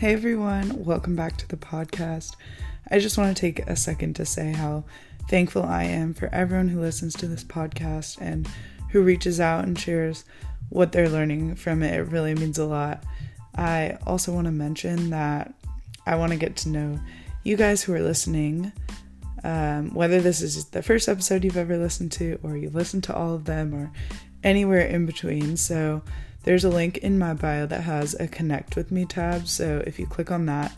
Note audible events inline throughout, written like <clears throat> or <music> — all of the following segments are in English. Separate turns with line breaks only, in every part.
Hey everyone, welcome back to the podcast. I just want to take a second to say how thankful I am for everyone who listens to this podcast and who reaches out and shares what they're learning from it. It really means a lot. I also want to mention that I want to get to know you guys who are listening, um, whether this is the first episode you've ever listened to, or you've listened to all of them, or anywhere in between. So, there's a link in my bio that has a connect with me tab. So, if you click on that,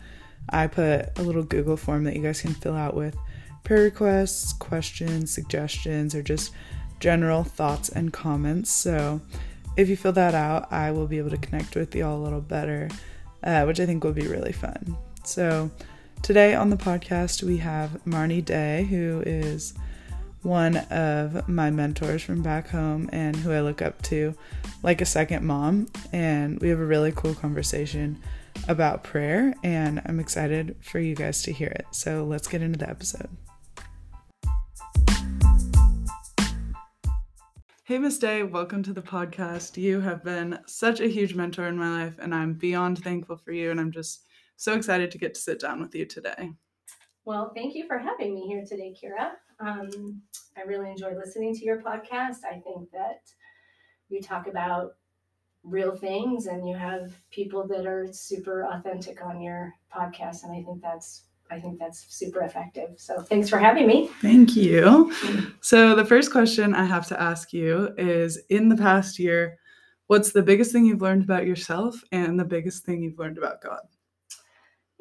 I put a little Google form that you guys can fill out with prayer requests, questions, suggestions, or just general thoughts and comments. So, if you fill that out, I will be able to connect with you all a little better, uh, which I think will be really fun. So, today on the podcast, we have Marnie Day, who is one of my mentors from back home and who I look up to like a second mom. And we have a really cool conversation about prayer, and I'm excited for you guys to hear it. So, let's get into the episode. Hey, Miss Day, welcome to the podcast. You have been such a huge mentor in my life, and I'm beyond thankful for you. And I'm just so excited to get to sit down with you today.
Well, thank you for having me here today, Kira. Um, I really enjoy listening to your podcast. I think that you talk about real things and you have people that are super authentic on your podcast, and I think that's I think that's super effective. So thanks for having me.
Thank you. So, the first question I have to ask you is In the past year, what's the biggest thing you've learned about yourself and the biggest thing you've learned about God?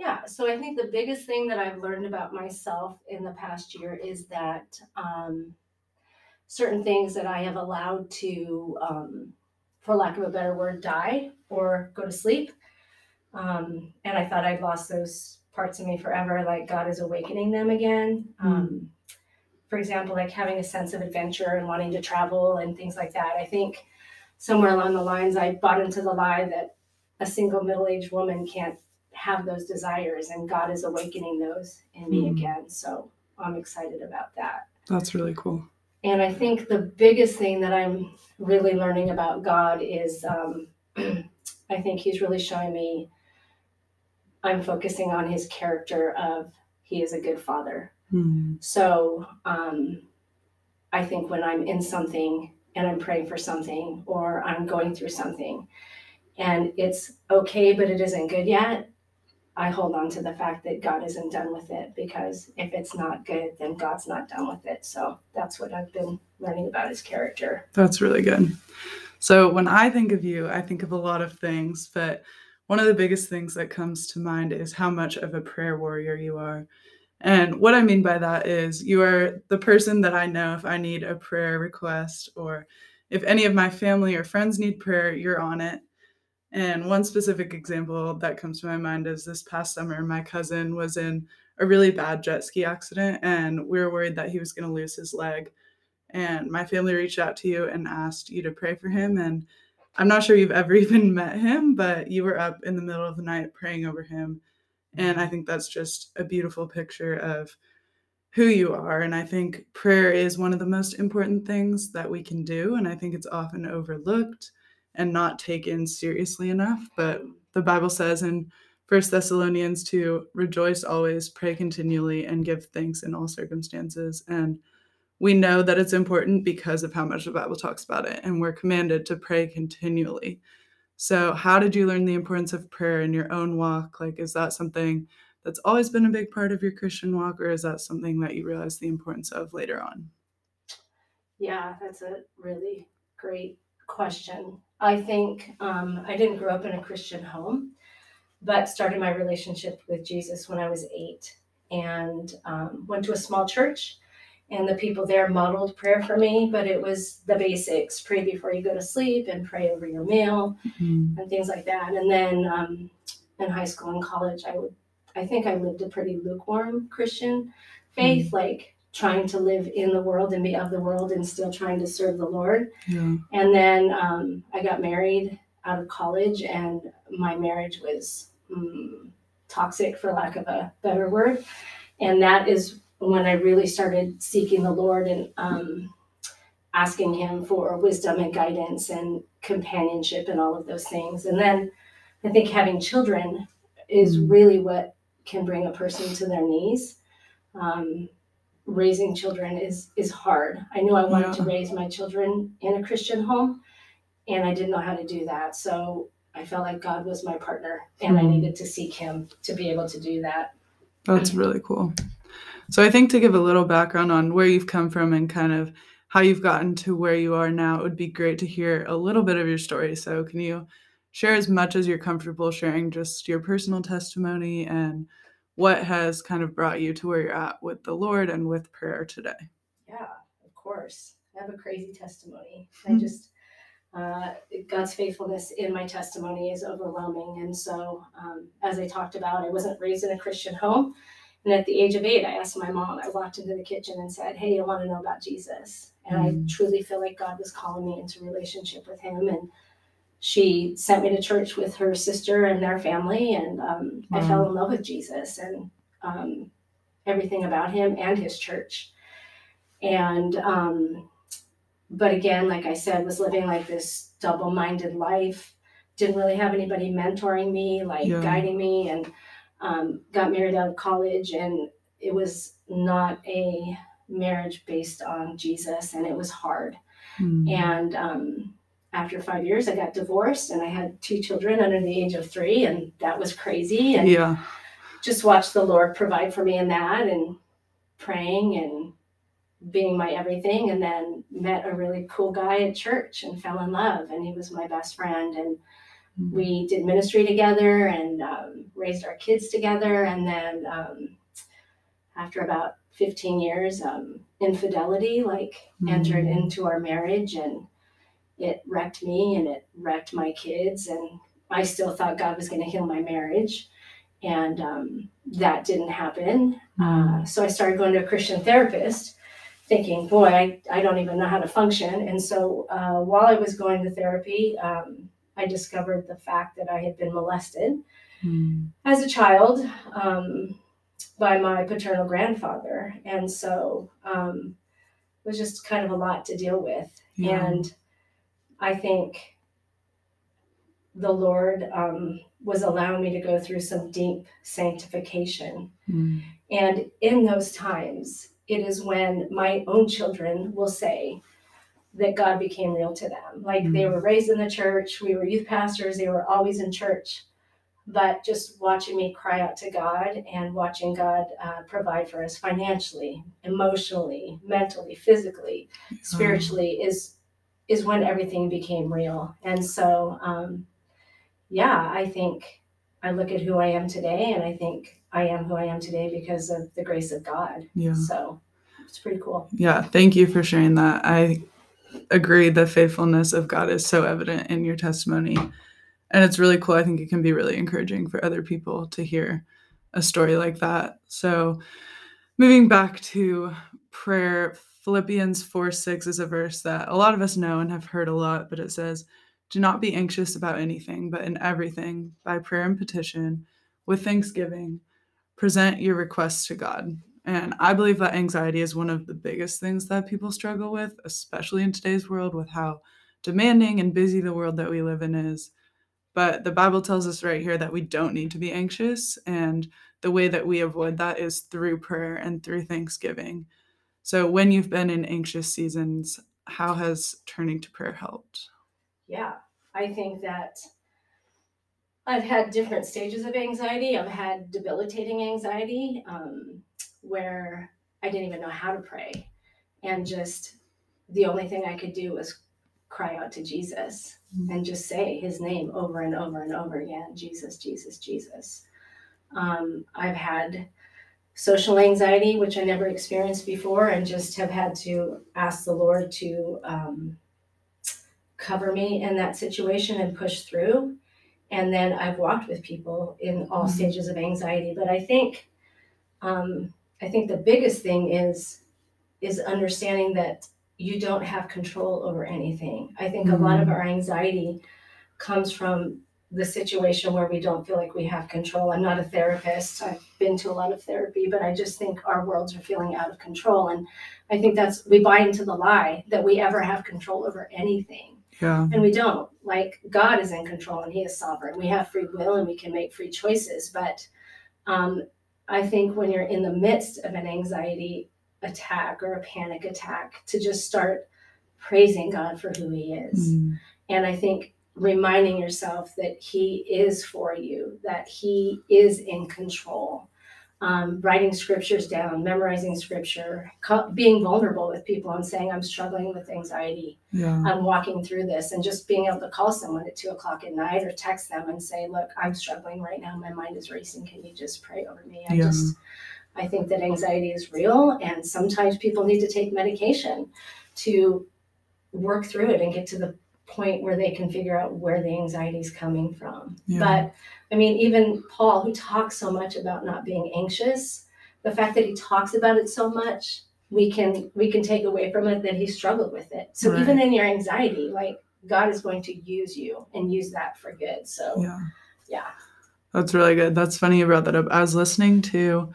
Yeah, so I think the biggest thing that I've learned about myself in the past year is that um, certain things that I have allowed to, um, for lack of a better word, die or go to sleep. Um, and I thought I'd lost those parts of me forever, like God is awakening them again. Um, for example, like having a sense of adventure and wanting to travel and things like that. I think somewhere along the lines, I bought into the lie that a single middle aged woman can't have those desires, and God is awakening those in me
Hmm.
again. So I'm excited about that.
That's really cool.
And I think the biggest thing that I'm really learning about God is um, <clears throat> I think He's really showing me I'm focusing on His character of He is a good Father.
Hmm.
So um, I think when I'm in something and I'm praying for something or I'm going through something and it's okay, but it isn't good yet, I hold on to the fact that God isn't done with it because if it's not good, then God's not done with it. So that's what I've been learning about his character.
That's really good. So, when I think of you, I think of a lot of things, but one of the biggest things that comes to mind is how much of a prayer warrior you are. And what I mean by that is you are the person that I know if I need a prayer request or if any of my family or friends need prayer, you're on it. And one specific example that comes to my mind is this past summer, my cousin was in a really bad jet ski accident, and we were worried that he was going to lose his leg. And my family reached out to you and asked you to pray for him. And I'm not sure you've <laughs> ever even met him, but you were up in the middle of the night praying over him. And I think that's just a beautiful picture of who you are. And I think prayer is one of the most important things that we can do. And I think it's often overlooked and not taken seriously enough. But the Bible says in First Thessalonians to rejoice always, pray continually, and give thanks in all circumstances. And we know that it's important because of how much the Bible talks about it, and we're commanded to pray continually. So, how did you learn the importance of prayer in your own walk? Like, is that something that's always been a big part of your Christian walk, or is that something that you realized the importance of later on?
Yeah, that's a really great question. I think um, I didn't grow up in a Christian home, but started my relationship with Jesus when I was eight and um, went to a small church. And the people there modeled prayer for me, but it was the basics pray before you go to sleep and pray over your meal and things like that. And then um, in high school and college, I would, I think I lived a pretty lukewarm Christian faith, like trying to live in the world and be of the world and still trying to serve the Lord.
Yeah.
And then um, I got married out of college, and my marriage was mm, toxic, for lack of a better word. And that is when I really started seeking the Lord and um, asking Him for wisdom and guidance and companionship and all of those things. And then I think having children is
Mm.
really what can bring a person to their knees. Um, raising children is is hard. I knew I wanted to raise my children in a Christian home, and I didn't know how to do that. So I felt like God was my partner, and I
Mm.
needed to seek Him to be able to do that.
That's really cool. So I think to give a little background on where you've come from and kind of how you've gotten to where you are now, it would be great to hear a little bit of your story. So can you share as much as you're comfortable sharing just your personal testimony and what has kind of brought you to where you're at with the Lord and with prayer today?
Yeah, of course. I have a crazy testimony. I
Mhm.
just, uh, God's faithfulness in my testimony is overwhelming. And so, um, as I talked about, I wasn't raised in a Christian home. And at the age of eight, I asked my mom, I walked into the kitchen and said, Hey, I want to know about Jesus. And
Mm.
I truly feel like God was calling me into relationship with Him. And she sent me to church with her sister and their family. And um, I fell in love with Jesus and um, everything about Him and His church and um but again like i said was living like this double-minded life didn't really have anybody mentoring me like
Yeah.
guiding me and um, got married out of college and it was not a marriage based on jesus and it was hard
Mm.
and um, after five years i got divorced and i had two children under the age of three and that was crazy and
Yeah.
just watched the Lord provide for me in that and praying and being my everything. And then met a really cool guy at church and fell in love. And he was my best friend. And
Mm.
we did ministry together and um, raised our kids together. And then um, after about 15 years, um, infidelity like entered
Mm.
into our marriage and it wrecked me and it wrecked my kids. And I still thought God was going to heal my marriage. And um, that didn't happen.
Mm.
Uh, so I started going to a Christian therapist, thinking, boy, I, I don't even know how to function. And so uh, while I was going to therapy, um, I discovered the fact that I had been molested
Mm.
as a child um, by my paternal grandfather. And so um, it was just kind of a lot to deal with.
Yeah.
And I think the Lord um, was allowing me to go through some deep sanctification.
Mm.
And in those times, it is when my own children will say that God became real to them. Like they
Mm.
were raised in the church, we were youth pastors, they were always in church. But just watching me cry out to God and watching God uh, provide for us financially, emotionally, mentally, physically, spiritually is is when everything became real. And so, um, yeah, I think I look at who I am today, and I think I am who I am today because of the grace of God.
Yeah.
So it's pretty cool.
Yeah, thank you for sharing that. I agree the faithfulness of God is so evident in your testimony. And it's really cool. I think it can be really encouraging for other people to hear a story like that. So, moving back to prayer, Philippians 4 6 is a verse that a lot of us know and have heard a lot, but it says, Do not be anxious about anything, but in everything, by prayer and petition, with thanksgiving, present your requests to God. And I believe that anxiety is one of the biggest things that people struggle with, especially in today's world with how demanding and busy the world that we live in is. But the Bible tells us right here that we don't need to be anxious. And the way that we avoid that is through prayer and through thanksgiving. So when you've been in anxious seasons, how has turning to prayer helped?
Yeah, I think that I've had different stages of anxiety. I've had debilitating anxiety um, where I didn't even know how to pray. And just the only thing I could do was cry out to Jesus and just say his name over and over and over again Jesus, Jesus, Jesus. Um, I've had social anxiety, which I never experienced before, and just have had to ask the Lord to um, cover me in that situation and push through. And then I've walked with people in all
Mhm.
stages of anxiety. But I think, um, I think the biggest thing is is understanding that you don't have control over anything. I think a lot of
Mhm.
our anxiety comes from the situation where we don't feel like we have control. I'm not a therapist. I've been to a lot of therapy, but I just think our worlds are feeling out of control. And I think that's, we buy into the lie that we ever have control over anything.
Yeah.
And we don't. Like God is in control and He is sovereign. We have free will and we can make free choices. But um, I think when you're in the midst of an anxiety attack or a panic attack, to just start praising God for who He is.
Mm.
And I think reminding yourself that He is for you, that He is in control. Um, writing scriptures down, memorizing scripture, co- being vulnerable with people and saying, I'm struggling with anxiety.
Yeah.
I'm walking through this, and just being able to call someone at two o'clock at night or text them and say, Look, I'm struggling right now. My mind is racing. Can you just pray over me? I
Yeah.
just, I think that anxiety is real, and sometimes people need to take medication to work through it and get to the point where they can figure out where the anxiety is coming from.
Yeah.
But I mean, even Paul, who talks so much about not being anxious, the fact that he talks about it so much, we can we can take away from it that he struggled with it. So even in your anxiety, like God is going to use you and use that for good. So
Yeah.
yeah.
That's really good. That's funny you brought that up. I was listening to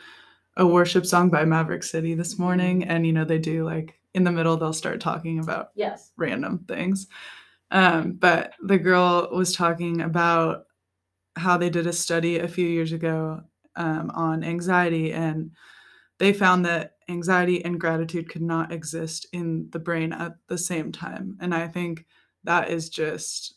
a worship song by Maverick City this mm-hmm. morning, and you know, they do like in the middle, they'll start talking about
Yes.
random things. Um, but the girl was talking about how they did a study a few years ago um, on anxiety, and they found that anxiety and gratitude could not exist in the brain at the same time. And I think that is just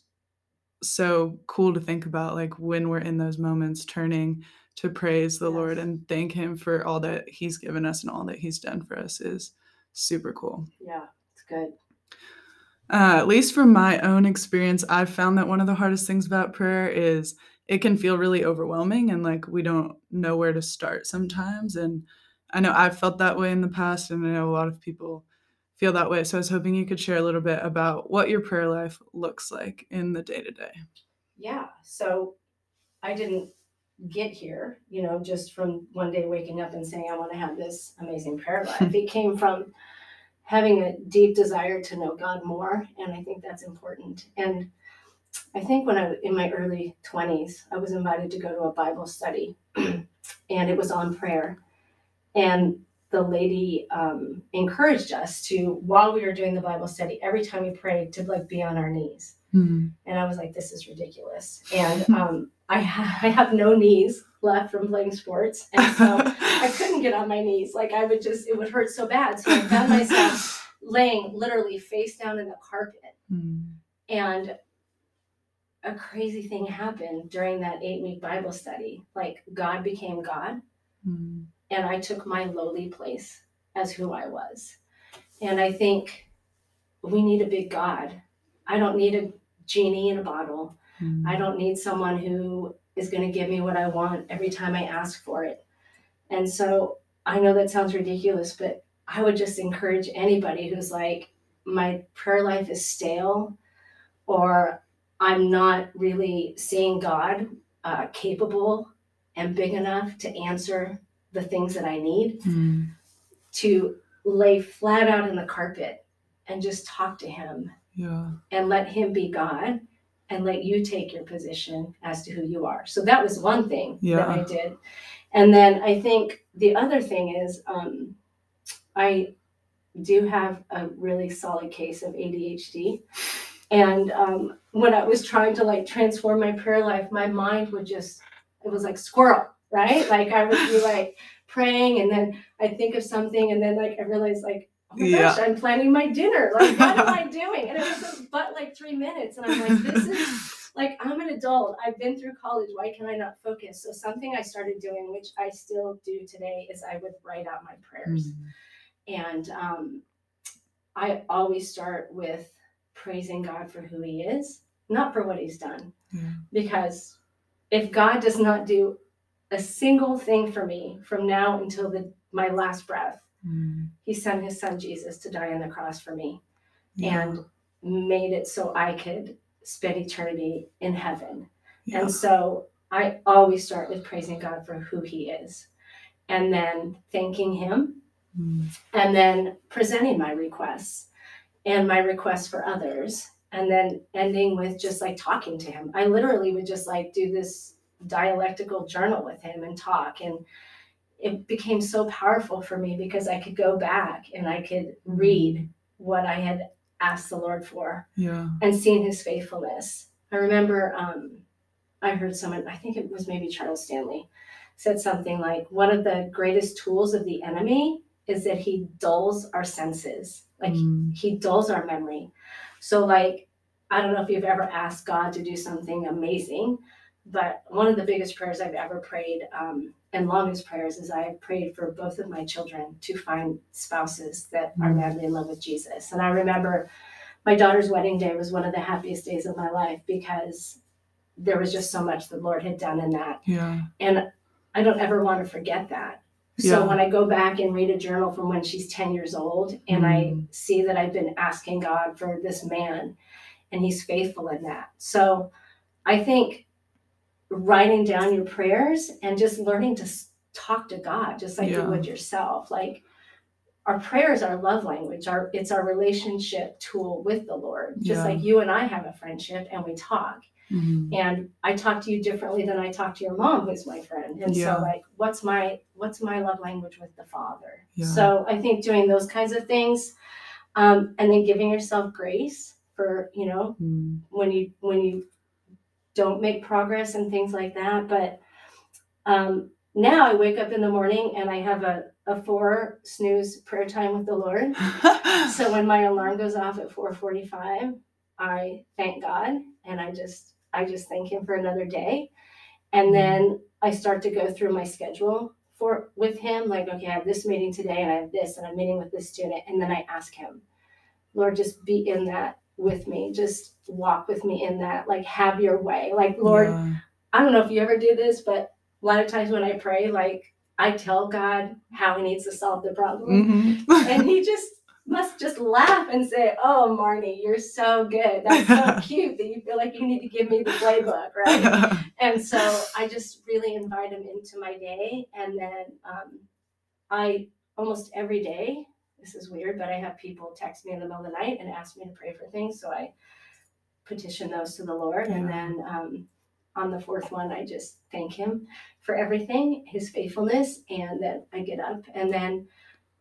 so cool to think about, like when we're in those moments, turning to praise the Lord and thank Him for all that He's given us and all that He's done for us is super cool.
Yeah. It's good.
Uh, at least from my own experience, I've found that one of the hardest things about prayer is it can feel really overwhelming and like we don't know where to start sometimes. And I know I've felt that way in the past, and I know a lot of people feel that way. So I was hoping you could share a little bit about what your prayer life looks like in the day to day.
Yeah. So I didn't get here, you know, just from one day waking up and saying, I want to have this amazing prayer life. <laughs> it came from having a deep desire to know God more. And I think that's important. And I think when I was in my early 20s, I was invited to go to a Bible study <clears throat> and it was on prayer. And the lady um, encouraged us to, while we were doing the Bible study, every time we prayed, to like be on our knees and I was like, "This is ridiculous." And um, I ha- I have no knees left from playing sports, and so I <laughs> couldn't get on my knees. Like I would just, it would hurt so bad. So I found myself <laughs> laying literally face down in the carpet,
Mm.
and a crazy thing happened during that eight week Bible study. Like God became God,
Mm.
and I took my lowly place as who I was. And I think we need a big God. I don't need a genie in a bottle.
Mm.
I don't need someone who is going to give me what I want every time I ask for it. And so I know that sounds ridiculous, but I would just encourage anybody who's like, my prayer life is stale, or I'm not really seeing God uh, capable and big enough to answer the things that I need,
Mm.
to lay flat out in the carpet and just talk to Him
Yeah.
and let him be God and let you take your position as to who you are. So that was one thing that I did. And then I think the other thing is um, I do have a really solid case of ADHD. And um, when I was trying to like transform my prayer life, my mind would just, it was like squirrel, right? Like I would be like praying and then I'd think of something and then like I realized like, oh my
Yeah.
gosh, I'm planning my dinner. Like, what am I <laughs> doing? And it was but like three minutes. And I'm like, this is <laughs> like, I'm an adult. I've been through college. Why can I not focus? So something I started doing, which I still do today, is I would write out my prayers.
Mm.
And um, I always start with praising God for who He is, not for what He's done.
Yeah.
Because if God does not do a single thing for me from now until the my last breath,
Mm.
He sent His Son Jesus to die on the cross for me
Yeah.
and made it so I could spend eternity in heaven.
Yeah.
And so I always start with praising God for who He is, and then thanking Him
Mm.
and then presenting my requests and my requests for others and then ending with just like talking to him i literally would just like do this dialectical journal with him and talk and it became so powerful for me because i could go back and i could read what i had asked the Lord for
Yeah.
and seen his faithfulness. I remember um, I heard someone, I think it was maybe Charles Stanley, said something like, One of the greatest tools of the enemy is that he dulls our senses, like
Mm.
he dulls our memory. So, like, I don't know if you've ever asked God to do something amazing, but one of the biggest prayers I've ever prayed um, and longest prayers is I have prayed for both of my children to find spouses that are
Mm.
madly in love with Jesus. And I remember my daughter's wedding day was one of the happiest days of my life because there was just so much the Lord had done in that.
Yeah.
And I don't ever want to forget that.
Yeah.
So when I go back and read a journal from when she's 10 years old and I
Mm.
see that I've been asking God for this man and he's faithful in that. So I think writing down your prayers and just learning to talk to God just like
Yeah.
you would yourself. Like our prayers are love language. Our it's our relationship tool with the Lord. Just
Yeah.
like you and I have a friendship and we talk
Mhm.
and I talk to you differently than I talk to your mom, who's my friend. And
Yeah.
so, like, what's my what's my love language with the Father? So I think doing those kinds of things, um, and then giving yourself grace for you know
Mm.
when you when you don't make progress and things like that. But um, now I wake up in the morning and I have a a four snooze prayer time with the Lord. <laughs> So when my alarm goes off at 4:45, I thank God and I just I just thank him for another day. And then I start to go through my schedule for with him like okay, I have this meeting today and I have this and I'm meeting with this student and then I ask him, Lord, just be in that with me. Just walk with me in that. Like have your way. Like Lord,
Yeah.
I don't know if you ever do this, but a lot of times when I pray like I tell God how he needs to solve the problem
Mhm.
and he just must just laugh and say, "Oh, Marnie, you're so good. That's so <laughs> cute that you feel like you need to give me the playbook, right?" <laughs> and so I just really invite him into my day, and then um, I almost every day. This is weird, but I have people text me in the middle of the night and ask me to pray for things, so I petition those to the Lord, and then um, on the fourth one, I just thank Him for everything, His faithfulness, and then I get up, and then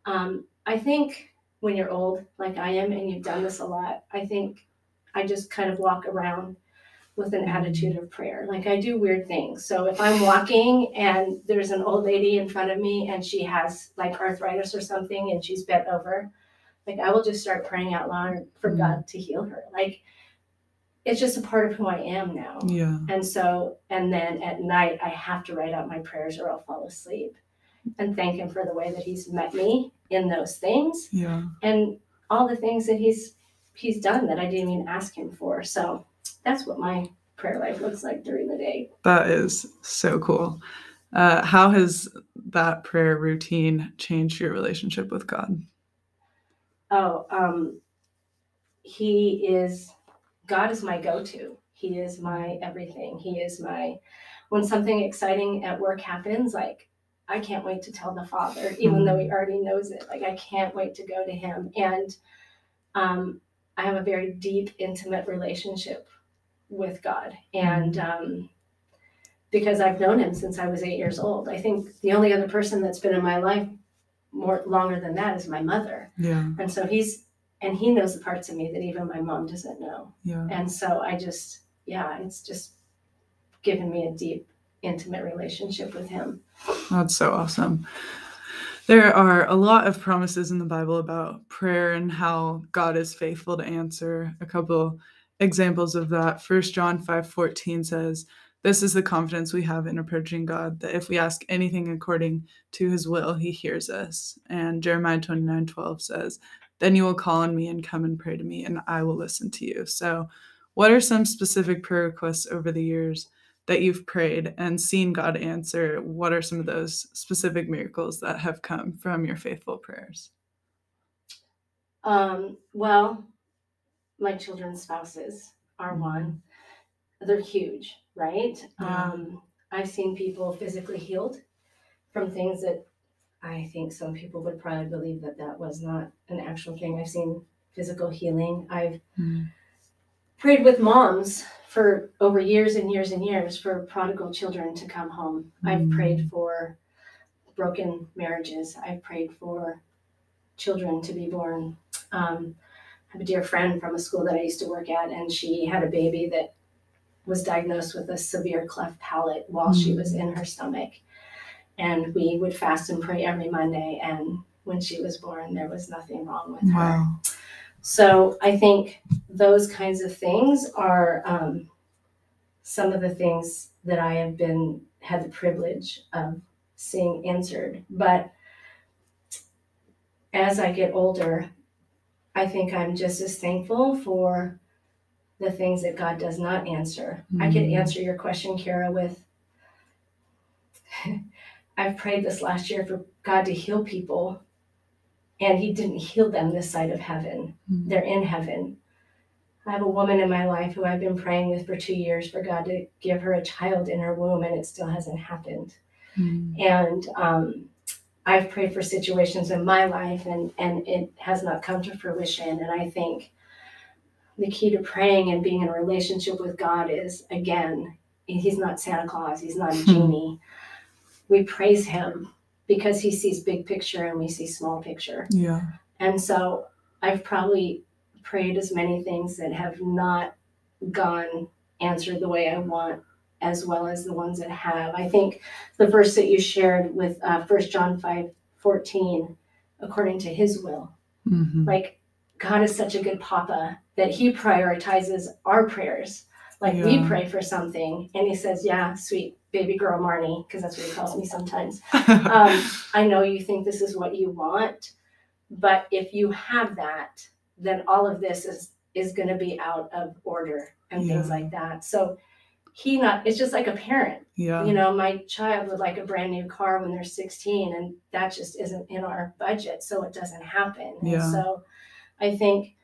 um, I think when you're old, like I am, and you've done this a lot, I think I just kind of walk around with an attitude of prayer. Like I do weird things. So if I'm walking and there's an old lady in front of me and she has like arthritis or something and she's bent over, like I will just start praying out loud for
Mm.
God to heal her. Like it's just a part of who I am now.
yeah.
And so, and then at night, I have to write out my prayers or I'll fall asleep and thank Him for the way that He's met me in those things
Yeah.
and all the things that He's He's done that I didn't even ask Him for. So that's what my prayer life looks like during the day.
That is so cool. Uh, how has that prayer routine changed your relationship with God?
Oh, um, He is God is my go-to. He is my everything. He is my when something exciting at work happens, like I can't wait to tell the father, even though he already knows it. Like I can't wait to go to him. And um, I have a very deep, intimate relationship with God. And um, because I've known him since I was eight years old. I think the only other person that's been in my life more longer than that is my mother.
Yeah.
And so he's and he knows the parts of me that even my mom doesn't know.
Yeah.
And so I just yeah, it's just given me a deep, intimate relationship with him.
That's so awesome. There are a lot of promises in the Bible about prayer and how God is faithful to answer. A couple examples of that. First John 5:14 says, "This is the confidence we have in approaching God, that if we ask anything according to his will, he hears us." And Jeremiah 29:12 says, "Then you will call on me and come and pray to me, and I will listen to you." So, what are some specific prayer requests over the years that you've prayed and seen God answer, what are some of those specific miracles that have come from your faithful prayers?
Um, well, my children's spouses are
Mhm.
one. They're huge, right?
Yeah.
Um, I've seen people physically healed from things that I think some people would probably believe that that was not an actual thing. I've seen physical healing. I've
Mm.
prayed with moms for over years and years and years for prodigal children to come home. I've
Mm.
prayed for broken marriages. I've prayed for children to be born. Um, have a dear friend from a school that I used to work at, and she had a baby that was diagnosed with a severe cleft palate while she was in her stomach. And we would fast and pray every Monday. And when she was born, there was nothing wrong with her. So I think those kinds of things are um, some of the things that I have been had the privilege of seeing answered. But as I get older, I think I'm just as thankful for the things that God does not answer. I could
Mm.
answer your question, Kara, with <laughs> I've prayed this last year for God to heal people, and He didn't heal them this side of heaven.
Mm.
They're in heaven. I have a woman in my life who I've been praying with for two years for God to give her a child in her womb, and it still hasn't happened.
Mm.
And um, I've prayed for situations in my life, and and it has not come to fruition. And I think the key to praying and being in a relationship with God is again, He's not Santa Claus. He's not a
Hmm.
genie. We praise Him because He sees big picture and we see small picture.
Yeah.
And so I've probably prayed as many things that have not gone answered the way I want, as well as the ones that have. I think the verse that you shared with uh, 1 John 5 14, according to his will,
Mhm.
like God is such a good papa that he prioritizes our prayers. Like we pray for something, and he says, Yeah, sweet baby girl Marnie, because that's what he calls me sometimes <laughs> um, I know you think this is what you want, but if you have that, then all of this is is going to be out of order and things like that. So he not it's just like a parent.
yeah.
You know, my child would like a brand new car when they're 16 and that just isn't in our budget, so it doesn't happen.
Yeah.
And so I think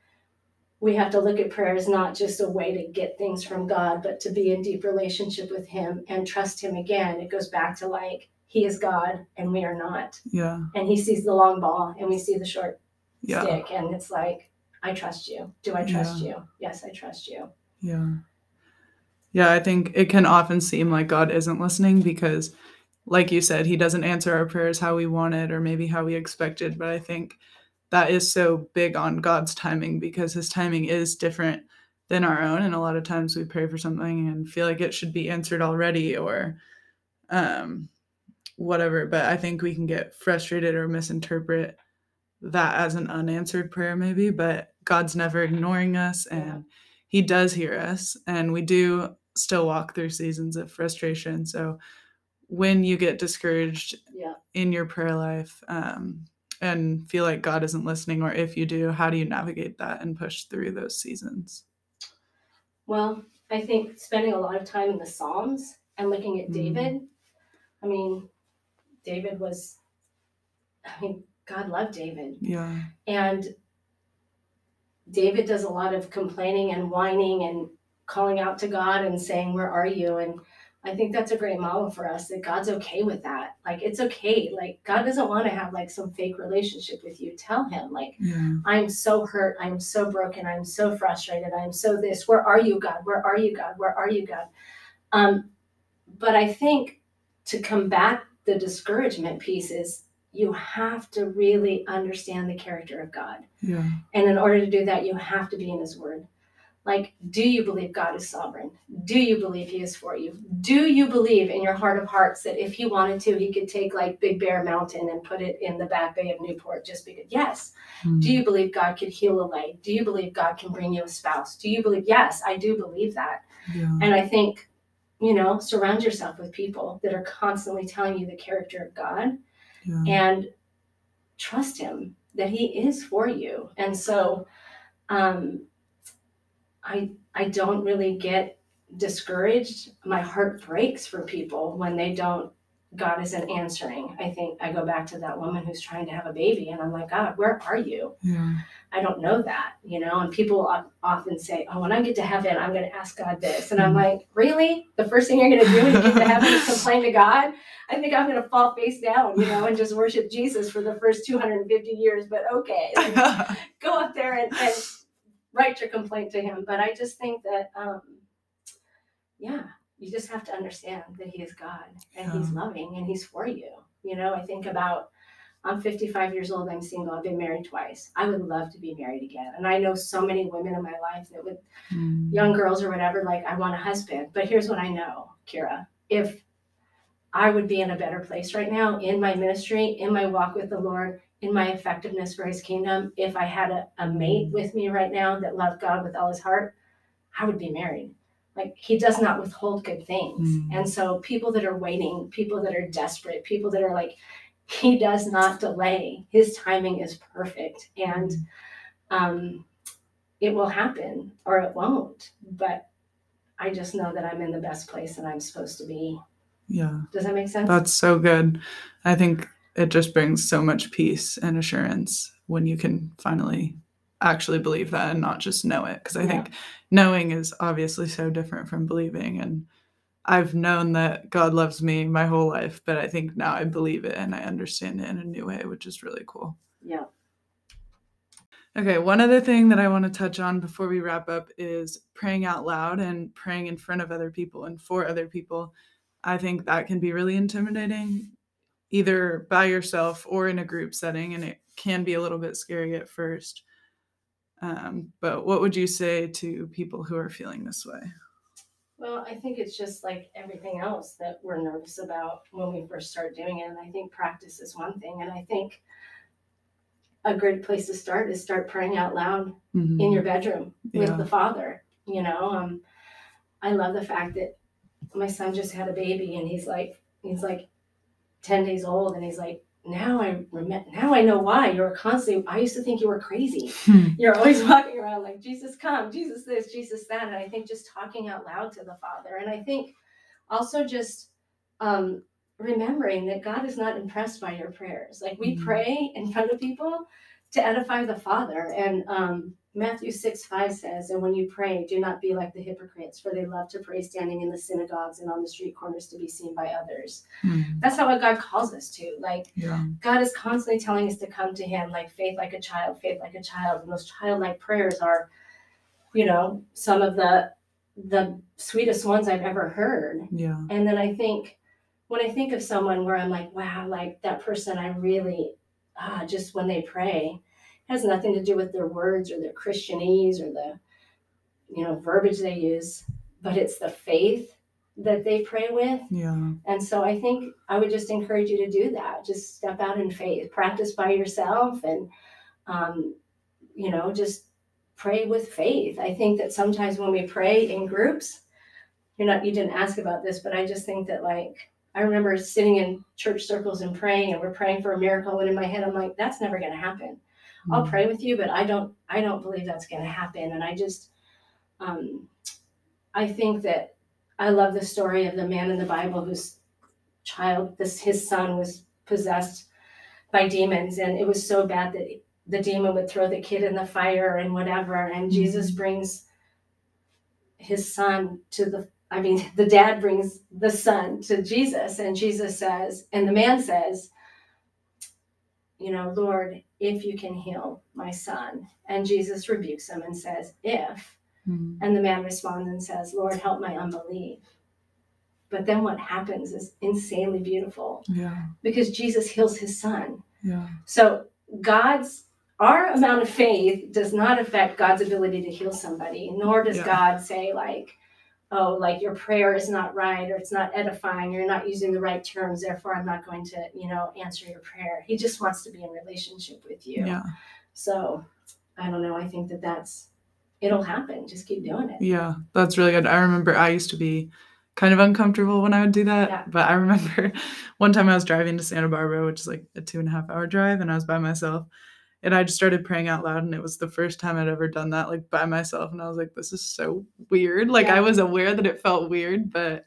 we have to look at prayer as not just a way to get things from God, but to be in deep relationship with him and trust him again. It goes back to like he is God and we are not
yeah.
and he sees the long ball and we see the short
Yeah.
stick and it's like i trust you do i trust you yes i trust you
Yeah. Yeah, I think it can often seem like God isn't listening because, like you said, He doesn't answer our prayers how we wanted or maybe how we expected. But I think that is so big on God's timing because His timing is different than our own. And a lot of times we pray for something and feel like it should be answered already or um, whatever. But I think we can get frustrated or misinterpret that as an unanswered prayer, maybe. But God's never ignoring us and he does hear us and we do still walk through seasons of frustration. So when you get discouraged
yeah.
in your prayer life um, and feel like god isn't listening or if you do how do you navigate that and push through those seasons?
Well i think spending a lot of time in the psalms and looking at
Mm.
david i mean david was i mean god loved david.
Yeah.
And david does a lot of complaining and whining and calling out to god and saying where are you? And i think that's a great model for us that god's okay with that. Like it's okay. Like god doesn't want to have like some fake relationship with you. Tell him like
yeah.
I'm so hurt. I'm so broken. I'm so frustrated. I'm so this. Where are you god? Where are you god? Where are you god? Um but i think to combat the discouragement piece is you have to really understand the character of god.
Yeah.
And in order to do that, you have to be in His Word. Like, do you believe God is sovereign? Do you believe He is for you? Do you believe in your heart of hearts that if He wanted to, He could take like Big Bear Mountain and put it in the back bay of Newport just because? Yes.
Mm.
Do you believe God could heal a leg? Do you believe God can bring you a spouse? Do you believe? Yes, I do believe that.
yeah
And I think, you know, surround yourself with people that are constantly telling you the character of God
yeah
and trust him that he is for you and so um i i don't really get discouraged. My heart breaks for people when they don't god isn't answering. I think i go back to that woman who's trying to have a baby and i'm like god where are you?
Yeah.
I don't know that you know and people often say oh when i get to heaven i'm going to ask god this. And i'm
Mhm.
like really? The first thing you're going to do when you get to heaven is complain to god? I think i'm going to fall face down you know and just worship jesus for the first 250 years but okay. Like, <laughs> go up there and, and write your complaint to him but i just think that um yeah you just have to understand that he is god and he's loving and he's for you you know i think about I'm 55 years old. I'm single. I've been married twice. I would love to be married again. And I know so many women in my life that would,
Mm.
young girls or whatever, like, I want a husband. But here's what I know, Kira. If I would be in a better place right now in my ministry, in my walk with the Lord, in my effectiveness for his kingdom, if I had a, a mate with me right now that loved God with all his heart, I would be married. Like he does not withhold good things.
Mm.
And so people that are waiting, people that are desperate, people that are like, he does not delay. His timing is perfect. And um, it will happen or it won't. But I just know that I'm in the best place that I'm supposed to be.
Yeah.
Does that make sense?
That's so good. I think it just brings so much peace and assurance when you can finally actually believe that and not just know it. Because I
Yeah.
think knowing is obviously so different from believing. And I've known that God loves me my whole life, but I think now I believe it and I understand it in a new way, which is really cool.
yeah.
Okay, one other thing that I want to touch on before we wrap up is praying out loud and praying in front of other people and for other people. I think that can be really intimidating, either by yourself or in a group setting, and it can be a little bit scary at first. Um, but what would you say to people who are feeling this way?
Well, I think it's just like everything else that we're nervous about when we first start doing it. And I think practice is one thing. And I think a great place to start is start praying out loud
Mhm.
in your bedroom with
Yeah.
the Father. You know, um, I love the fact that my son just had a baby and he's like, he's like 10 days old and he's like, now I remember, now I know why you were constantly, I used to think you were crazy
Hmm.
you're always <laughs> walking around like Jesus come, Jesus this, Jesus that. And I think just talking out loud to the Father. And I think also just um, remembering that God is not impressed by your prayers. Like we
Mhm.
pray in front of people to edify the Father. And um, Matthew 6 5 says, And when you pray, do not be like the hypocrites, for they love to pray standing in the synagogues and on the street corners to be seen by others.
Hmm.
That's not what God calls us to. Like,
Yeah.
God is constantly telling us to come to Him like faith like a child, faith like a child. And those childlike prayers are, you know, some of the the sweetest ones I've ever heard.
Yeah.
And then I think when I think of someone where I'm like, wow, like that person I really ah, just when they pray has nothing to do with their words or their Christianese or the you know verbiage they use, but it's the faith that they pray with
Yeah.
and so I think I would just encourage you to do that. Just step out in faith, practice by yourself, and um, you know, just pray with faith. I think that sometimes when we pray in groups, you're not. You didn't ask about this, but I just think that like I remember sitting in church circles and praying, and we're praying for a miracle, and in my head I'm like, that's never going to happen. I'll
Hmm.
pray with you, but I don't. I don't believe that's going to happen, and I just. Um, I think that I love the story of the man in the Bible whose child, this his son, was possessed by demons, and it was so bad that the demon would throw the kid in the fire and whatever. And Jesus brings his son to the. I mean, <laughs> the dad brings the son to Jesus, and Jesus says, and the man says, you know, Lord, if you can heal my son. And Jesus rebukes him and says, if.
Hmm.
And the man responds and says, Lord, help my unbelief. But then what happens is insanely beautiful
Yeah.
because Jesus heals his son.
Yeah.
So God's our amount of faith does not affect God's ability to heal somebody, nor does
Yeah.
God say like, oh, like your prayer is not right or it's not edifying, or you're not using the right terms, therefore I'm not going to, you know, answer your prayer. He just wants to be in relationship with you.
Yeah.
So I don't know. I think that that's it'll happen. Just keep doing it.
Yeah, that's really good. I remember I used to be kind of uncomfortable when I would do that.
Yeah.
But I remember <laughs> one time I was driving to Santa Barbara, which is like a two and a half hour drive, and I was by myself. And I just started praying out loud, and it was the first time I'd ever done that, like by myself. And I was like, this is so weird. Like, I was aware that it felt weird, but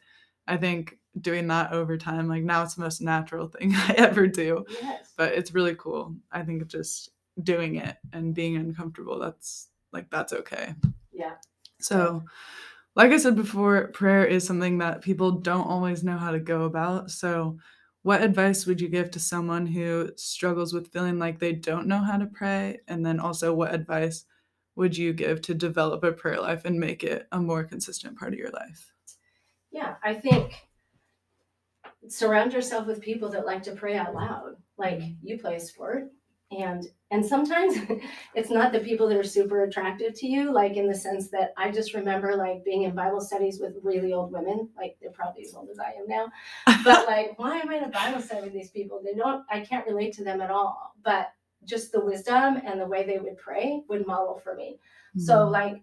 I think doing that over time, like now it's the most natural <laughs> thing I ever do.
Yes.
But it's really cool. I think just doing it and being uncomfortable, that's like, that's okay.
Yeah.
So, like I said before, prayer is something that people don't always know how to go about. So, what advice would you give to someone who struggles with feeling like they don't know how to pray? And then also, what advice would you give to develop a prayer life and make it a more consistent part of your life?
Yeah, I think surround yourself with people that like to pray out loud. Like you play a sport, and and sometimes <laughs> it's not the people that are super attractive to you like in the sense that i just remember like being in bible studies with really old women like they're probably as old as i am now <laughs> but like why am i in a bible study with these people they don't i can't relate to them at all but just the wisdom and the way they would pray would model for me mm-hmm. so like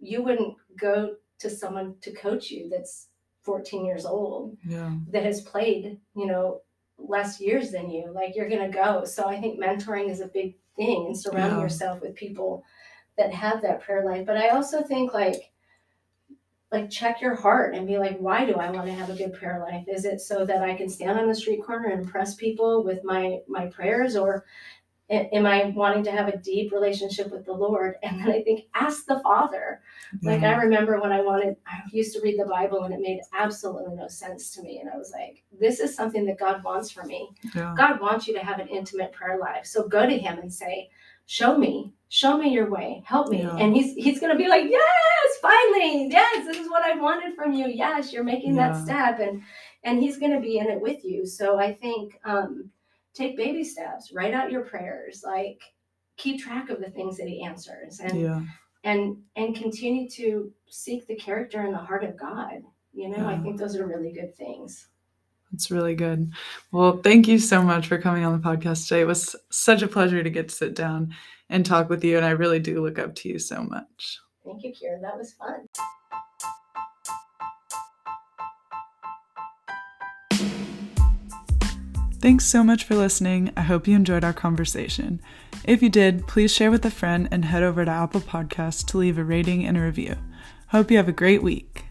you wouldn't go to someone to coach you that's 14 years old
yeah.
that has played you know less years than you like you're going to go. So i think mentoring is a big thing and surrounding yeah. yourself with people that have that prayer life. But i also think like like check your heart and be like why do i want to have a good prayer life? Is it so that i can stand on the street corner and impress people with my my prayers or am I wanting to have a deep relationship with the Lord? And then I think ask the Father. Yeah. Like I remember when I wanted, I used to read the Bible and it made absolutely no sense to me. And I was like, this is something that God wants for me. Yeah. God wants you to have an intimate prayer life. So go to Him and say, show me, show me your way, help me. Yeah. And He's He's gonna be like, yes, finally, yes, this is what I wanted from you. Yes, you're making that step, and and He's gonna be in it with you. So I think. um take baby steps write out your prayers like keep track of the things that he answers and yeah. and and continue to seek the character and the heart of god you know yeah. i think those are really good things
that's really good. Well, thank you so much for coming on the podcast today. It was such a pleasure to get to sit down and talk with you. And I really do look up to you so much.
Thank you, Kira. That was fun.
Thanks so much for listening. I hope you enjoyed our conversation. If you did, please share with a friend and head over to Apple Podcasts to leave a rating and a review. Hope you have a great week.